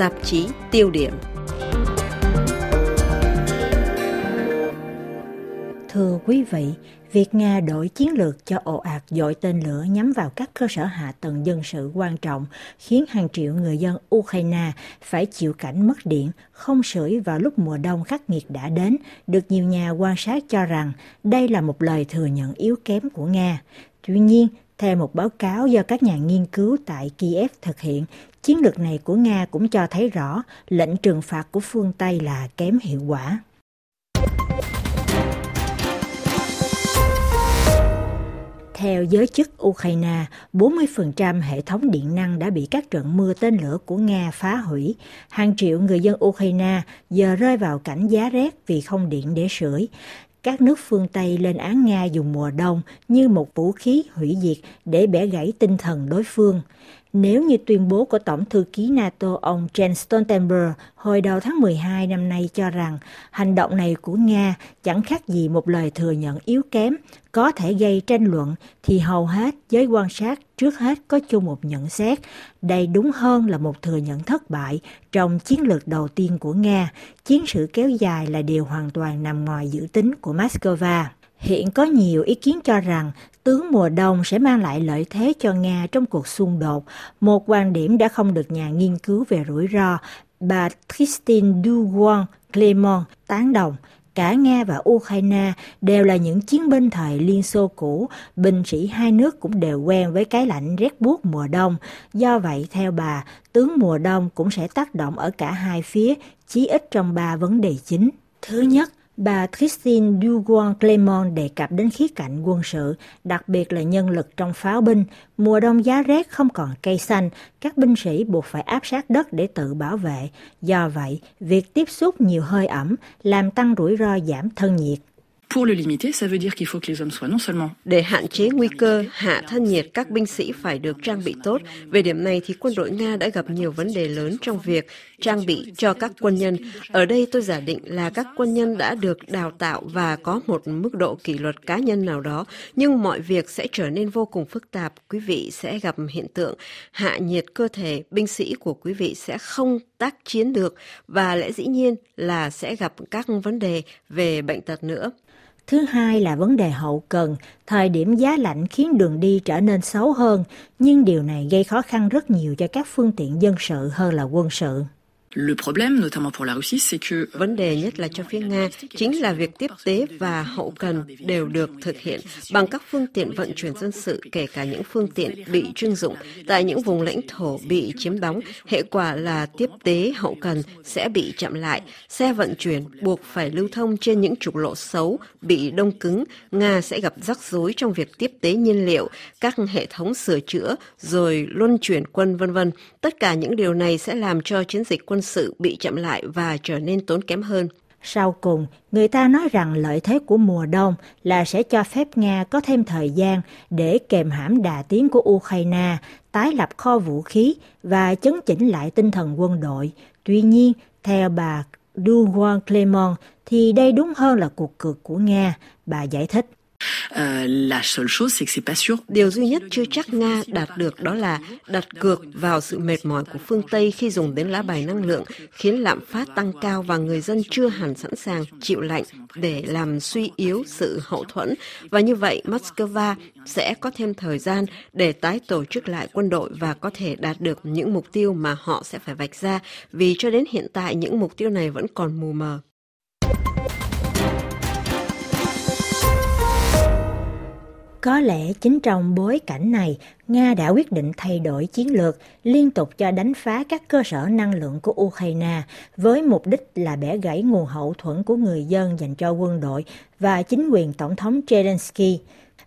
tạp chí tiêu điểm. Thưa quý vị, việc Nga đổi chiến lược cho ồ ạt dội tên lửa nhắm vào các cơ sở hạ tầng dân sự quan trọng khiến hàng triệu người dân Ukraine phải chịu cảnh mất điện, không sưởi vào lúc mùa đông khắc nghiệt đã đến, được nhiều nhà quan sát cho rằng đây là một lời thừa nhận yếu kém của Nga. Tuy nhiên, theo một báo cáo do các nhà nghiên cứu tại Kiev thực hiện, chiến lược này của Nga cũng cho thấy rõ lệnh trừng phạt của phương Tây là kém hiệu quả. Theo giới chức Ukraine, 40% hệ thống điện năng đã bị các trận mưa tên lửa của Nga phá hủy. Hàng triệu người dân Ukraine giờ rơi vào cảnh giá rét vì không điện để sưởi. Các nước phương Tây lên án Nga dùng mùa đông như một vũ khí hủy diệt để bẻ gãy tinh thần đối phương. Nếu như tuyên bố của Tổng thư ký NATO ông Jens Stoltenberg hồi đầu tháng 12 năm nay cho rằng hành động này của Nga chẳng khác gì một lời thừa nhận yếu kém, có thể gây tranh luận, thì hầu hết giới quan sát trước hết có chung một nhận xét. Đây đúng hơn là một thừa nhận thất bại trong chiến lược đầu tiên của Nga. Chiến sự kéo dài là điều hoàn toàn nằm ngoài dự tính của Moscow. Hiện có nhiều ý kiến cho rằng tướng mùa đông sẽ mang lại lợi thế cho Nga trong cuộc xung đột, một quan điểm đã không được nhà nghiên cứu về rủi ro, bà Christine Duguan Clement tán đồng. Cả Nga và Ukraine đều là những chiến binh thời Liên Xô cũ, binh sĩ hai nước cũng đều quen với cái lạnh rét buốt mùa đông. Do vậy, theo bà, tướng mùa đông cũng sẽ tác động ở cả hai phía, chí ít trong ba vấn đề chính. Thứ nhất, Bà Christine Duguan Clement đề cập đến khía cạnh quân sự, đặc biệt là nhân lực trong pháo binh. Mùa đông giá rét không còn cây xanh, các binh sĩ buộc phải áp sát đất để tự bảo vệ. Do vậy, việc tiếp xúc nhiều hơi ẩm làm tăng rủi ro giảm thân nhiệt. Để hạn chế nguy cơ hạ thân nhiệt, các binh sĩ phải được trang bị tốt. Về điểm này thì quân đội Nga đã gặp nhiều vấn đề lớn trong việc trang bị cho các quân nhân. Ở đây tôi giả định là các quân nhân đã được đào tạo và có một mức độ kỷ luật cá nhân nào đó, nhưng mọi việc sẽ trở nên vô cùng phức tạp. Quý vị sẽ gặp hiện tượng hạ nhiệt cơ thể, binh sĩ của quý vị sẽ không tác chiến được và lẽ dĩ nhiên là sẽ gặp các vấn đề về bệnh tật nữa. Thứ hai là vấn đề hậu cần, thời điểm giá lạnh khiến đường đi trở nên xấu hơn, nhưng điều này gây khó khăn rất nhiều cho các phương tiện dân sự hơn là quân sự. Vấn đề nhất là cho phía Nga chính là việc tiếp tế và hậu cần đều được thực hiện bằng các phương tiện vận chuyển dân sự, kể cả những phương tiện bị trưng dụng tại những vùng lãnh thổ bị chiếm đóng. Hệ quả là tiếp tế hậu cần sẽ bị chậm lại, xe vận chuyển buộc phải lưu thông trên những trục lộ xấu bị đông cứng. Nga sẽ gặp rắc rối trong việc tiếp tế nhiên liệu, các hệ thống sửa chữa, rồi luân chuyển quân vân vân. Tất cả những điều này sẽ làm cho chiến dịch quân sự bị chậm lại và trở nên tốn kém hơn. Sau cùng, người ta nói rằng lợi thế của mùa đông là sẽ cho phép Nga có thêm thời gian để kèm hãm đà tiến của Ukraine, tái lập kho vũ khí và chấn chỉnh lại tinh thần quân đội. Tuy nhiên, theo bà Duguan Clement, thì đây đúng hơn là cuộc cược của Nga, bà giải thích. Ờ, la seule chose, c'est que c'est pas sûr. Điều duy nhất chưa chắc Nga đạt được đó là đặt cược vào sự mệt mỏi của phương Tây khi dùng đến lá bài năng lượng, khiến lạm phát tăng cao và người dân chưa hẳn sẵn sàng chịu lạnh để làm suy yếu sự hậu thuẫn. Và như vậy, Moscow sẽ có thêm thời gian để tái tổ chức lại quân đội và có thể đạt được những mục tiêu mà họ sẽ phải vạch ra, vì cho đến hiện tại những mục tiêu này vẫn còn mù mờ. Có lẽ chính trong bối cảnh này, Nga đã quyết định thay đổi chiến lược, liên tục cho đánh phá các cơ sở năng lượng của Ukraine với mục đích là bẻ gãy nguồn hậu thuẫn của người dân dành cho quân đội và chính quyền Tổng thống Zelensky.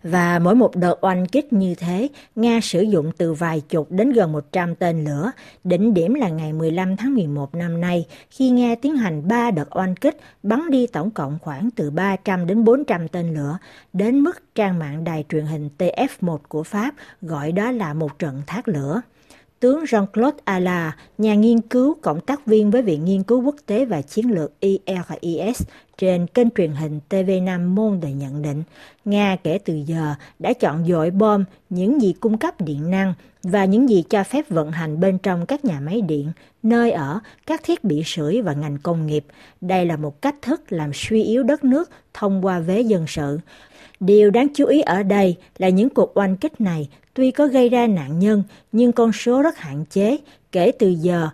Và mỗi một đợt oanh kích như thế, Nga sử dụng từ vài chục đến gần 100 tên lửa. Đỉnh điểm là ngày 15 tháng 11 năm nay, khi Nga tiến hành 3 đợt oanh kích, bắn đi tổng cộng khoảng từ 300 đến 400 tên lửa, đến mức trang mạng đài truyền hình TF1 của Pháp gọi đó là một trận thác lửa tướng Jean-Claude Ala, nhà nghiên cứu cộng tác viên với Viện Nghiên cứu Quốc tế và Chiến lược IRIS trên kênh truyền hình TV5 Monde nhận định, Nga kể từ giờ đã chọn dội bom những gì cung cấp điện năng và những gì cho phép vận hành bên trong các nhà máy điện, nơi ở, các thiết bị sưởi và ngành công nghiệp. Đây là một cách thức làm suy yếu đất nước thông qua vế dân sự. Điều đáng chú ý ở đây là những cuộc oanh kích này tuy có gây ra nạn nhân nhưng con số rất hạn chế. Kể từ giờ,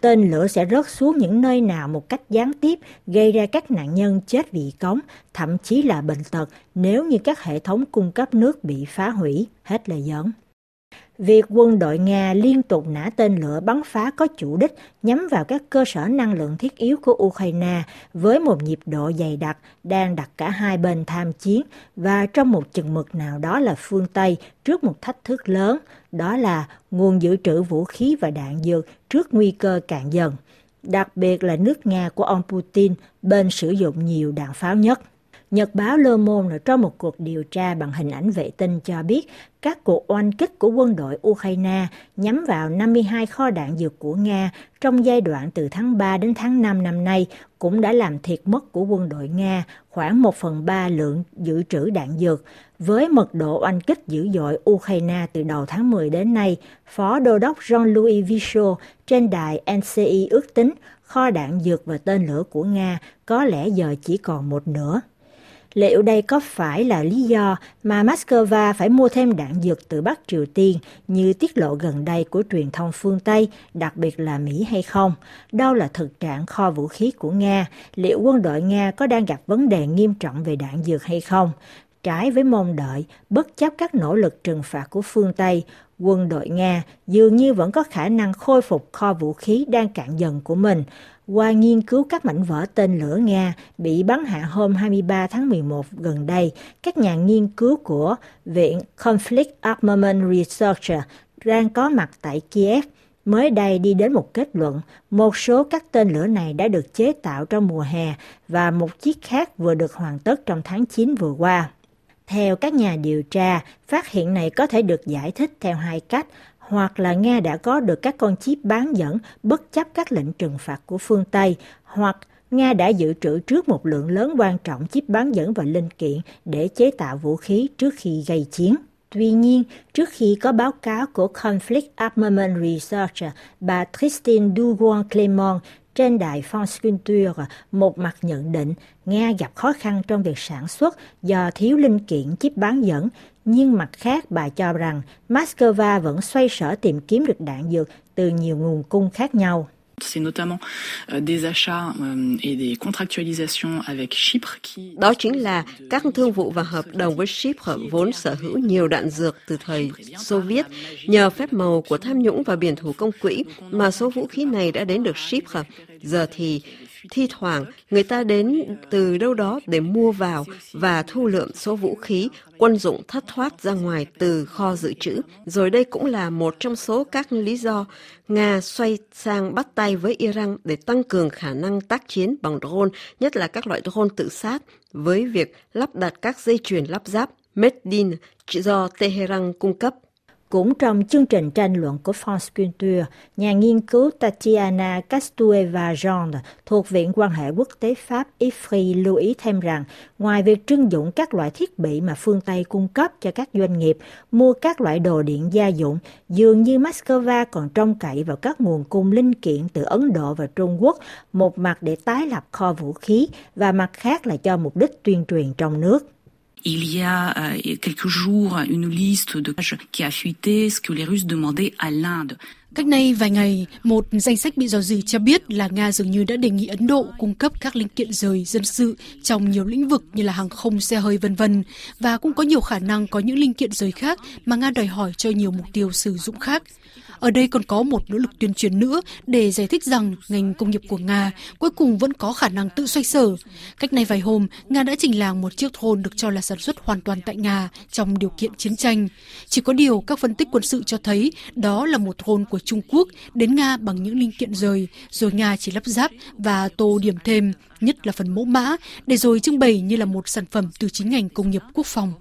tên lửa sẽ rớt xuống những nơi nào một cách gián tiếp gây ra các nạn nhân chết vì cống, thậm chí là bệnh tật nếu như các hệ thống cung cấp nước bị phá hủy. Hết lời dẫn. Việc quân đội Nga liên tục nã tên lửa bắn phá có chủ đích nhắm vào các cơ sở năng lượng thiết yếu của Ukraine với một nhịp độ dày đặc đang đặt cả hai bên tham chiến và trong một chừng mực nào đó là phương Tây trước một thách thức lớn, đó là nguồn dự trữ vũ khí và đạn dược trước nguy cơ cạn dần. Đặc biệt là nước Nga của ông Putin bên sử dụng nhiều đạn pháo nhất. Nhật báo Le Monde trong một cuộc điều tra bằng hình ảnh vệ tinh cho biết các cuộc oanh kích của quân đội Ukraine nhắm vào 52 kho đạn dược của Nga trong giai đoạn từ tháng 3 đến tháng 5 năm nay cũng đã làm thiệt mất của quân đội Nga khoảng 1 phần 3 lượng dự trữ đạn dược. Với mật độ oanh kích dữ dội Ukraine từ đầu tháng 10 đến nay, Phó Đô đốc Jean-Louis Vichot trên đài NCI ước tính kho đạn dược và tên lửa của Nga có lẽ giờ chỉ còn một nửa. Liệu đây có phải là lý do mà Moscow phải mua thêm đạn dược từ Bắc Triều Tiên như tiết lộ gần đây của truyền thông phương Tây, đặc biệt là Mỹ hay không? Đâu là thực trạng kho vũ khí của Nga? Liệu quân đội Nga có đang gặp vấn đề nghiêm trọng về đạn dược hay không? Trái với mong đợi, bất chấp các nỗ lực trừng phạt của phương Tây, quân đội Nga dường như vẫn có khả năng khôi phục kho vũ khí đang cạn dần của mình qua nghiên cứu các mảnh vỡ tên lửa Nga bị bắn hạ hôm 23 tháng 11 gần đây, các nhà nghiên cứu của Viện Conflict Armament Research đang có mặt tại Kiev mới đây đi đến một kết luận, một số các tên lửa này đã được chế tạo trong mùa hè và một chiếc khác vừa được hoàn tất trong tháng 9 vừa qua. Theo các nhà điều tra, phát hiện này có thể được giải thích theo hai cách, hoặc là Nga đã có được các con chip bán dẫn bất chấp các lệnh trừng phạt của phương Tây, hoặc Nga đã dự trữ trước một lượng lớn quan trọng chip bán dẫn và linh kiện để chế tạo vũ khí trước khi gây chiến. Tuy nhiên, trước khi có báo cáo của Conflict Armament Research, bà Christine Dugon Clement, trên đài France Culture một mặt nhận định Nga gặp khó khăn trong việc sản xuất do thiếu linh kiện chip bán dẫn, nhưng mặt khác bà cho rằng Moscow vẫn xoay sở tìm kiếm được đạn dược từ nhiều nguồn cung khác nhau. C'est notamment euh, des achats euh, et des contractualisations avec Chypre qui... Đó chính là các thương vụ và hợp đồng với Chypre vốn sở hữu nhiều đạn dược từ thời Xô Viết. Nhờ phép màu của tham nhũng và biển thủ công quỹ mà số vũ khí này đã đến được Chypre. Giờ thì thi thoảng người ta đến từ đâu đó để mua vào và thu lượm số vũ khí quân dụng thất thoát ra ngoài từ kho dự trữ. Rồi đây cũng là một trong số các lý do Nga xoay sang bắt tay với Iran để tăng cường khả năng tác chiến bằng drone, nhất là các loại drone tự sát, với việc lắp đặt các dây chuyền lắp ráp Made in do Tehran cung cấp. Cũng trong chương trình tranh luận của France Culture, nhà nghiên cứu Tatiana Castueva-Jean thuộc Viện quan hệ quốc tế Pháp IFRI lưu ý thêm rằng, ngoài việc trưng dụng các loại thiết bị mà phương Tây cung cấp cho các doanh nghiệp mua các loại đồ điện gia dụng, dường như Moscow còn trông cậy vào các nguồn cung linh kiện từ Ấn Độ và Trung Quốc, một mặt để tái lập kho vũ khí và mặt khác là cho mục đích tuyên truyền trong nước. Il y a euh, quelques jours une liste de qui a fuité ce que les Russes demandaient à l'Inde. Cách đây vài ngày, một danh sách bị dò dỉ cho biết là Nga dường như đã đề nghị Ấn Độ cung cấp các linh kiện rời dân sự trong nhiều lĩnh vực như là hàng không, xe hơi vân vân và cũng có nhiều khả năng có những linh kiện rời khác mà Nga đòi hỏi cho nhiều mục tiêu sử dụng khác. Ở đây còn có một nỗ lực tuyên truyền nữa để giải thích rằng ngành công nghiệp của Nga cuối cùng vẫn có khả năng tự xoay sở. Cách này vài hôm, Nga đã trình làng một chiếc drone được cho là sản xuất hoàn toàn tại Nga trong điều kiện chiến tranh. Chỉ có điều các phân tích quân sự cho thấy đó là một drone của Trung Quốc đến Nga bằng những linh kiện rời, rồi Nga chỉ lắp ráp và tô điểm thêm, nhất là phần mẫu mã, để rồi trưng bày như là một sản phẩm từ chính ngành công nghiệp quốc phòng.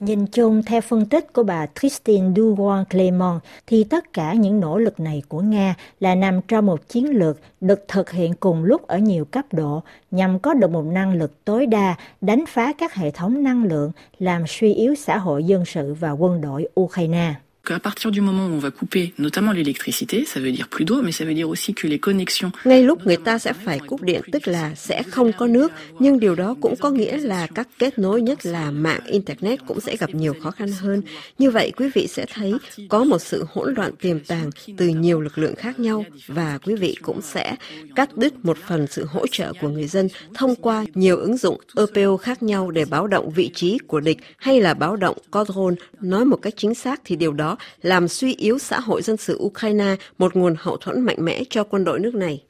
Nhìn chung, theo phân tích của bà Christine Duron Clément, thì tất cả những nỗ lực này của Nga là nằm trong một chiến lược được thực hiện cùng lúc ở nhiều cấp độ nhằm có được một năng lực tối đa đánh phá các hệ thống năng lượng làm suy yếu xã hội dân sự và quân đội Ukraine qu'à partir du moment où on va couper notamment l'électricité, ça veut dire plus d'eau, mais ça veut dire aussi que les connexions... Ngay lúc người ta sẽ phải cúp điện, tức là sẽ không có nước, nhưng điều đó cũng có nghĩa là các kết nối nhất là mạng Internet cũng sẽ gặp nhiều khó khăn hơn. Như vậy, quý vị sẽ thấy có một sự hỗn loạn tiềm tàng từ nhiều lực lượng khác nhau và quý vị cũng sẽ cắt đứt một phần sự hỗ trợ của người dân thông qua nhiều ứng dụng EPO khác nhau để báo động vị trí của địch hay là báo động control. Nói một cách chính xác thì điều đó làm suy yếu xã hội dân sự Ukraine, một nguồn hậu thuẫn mạnh mẽ cho quân đội nước này.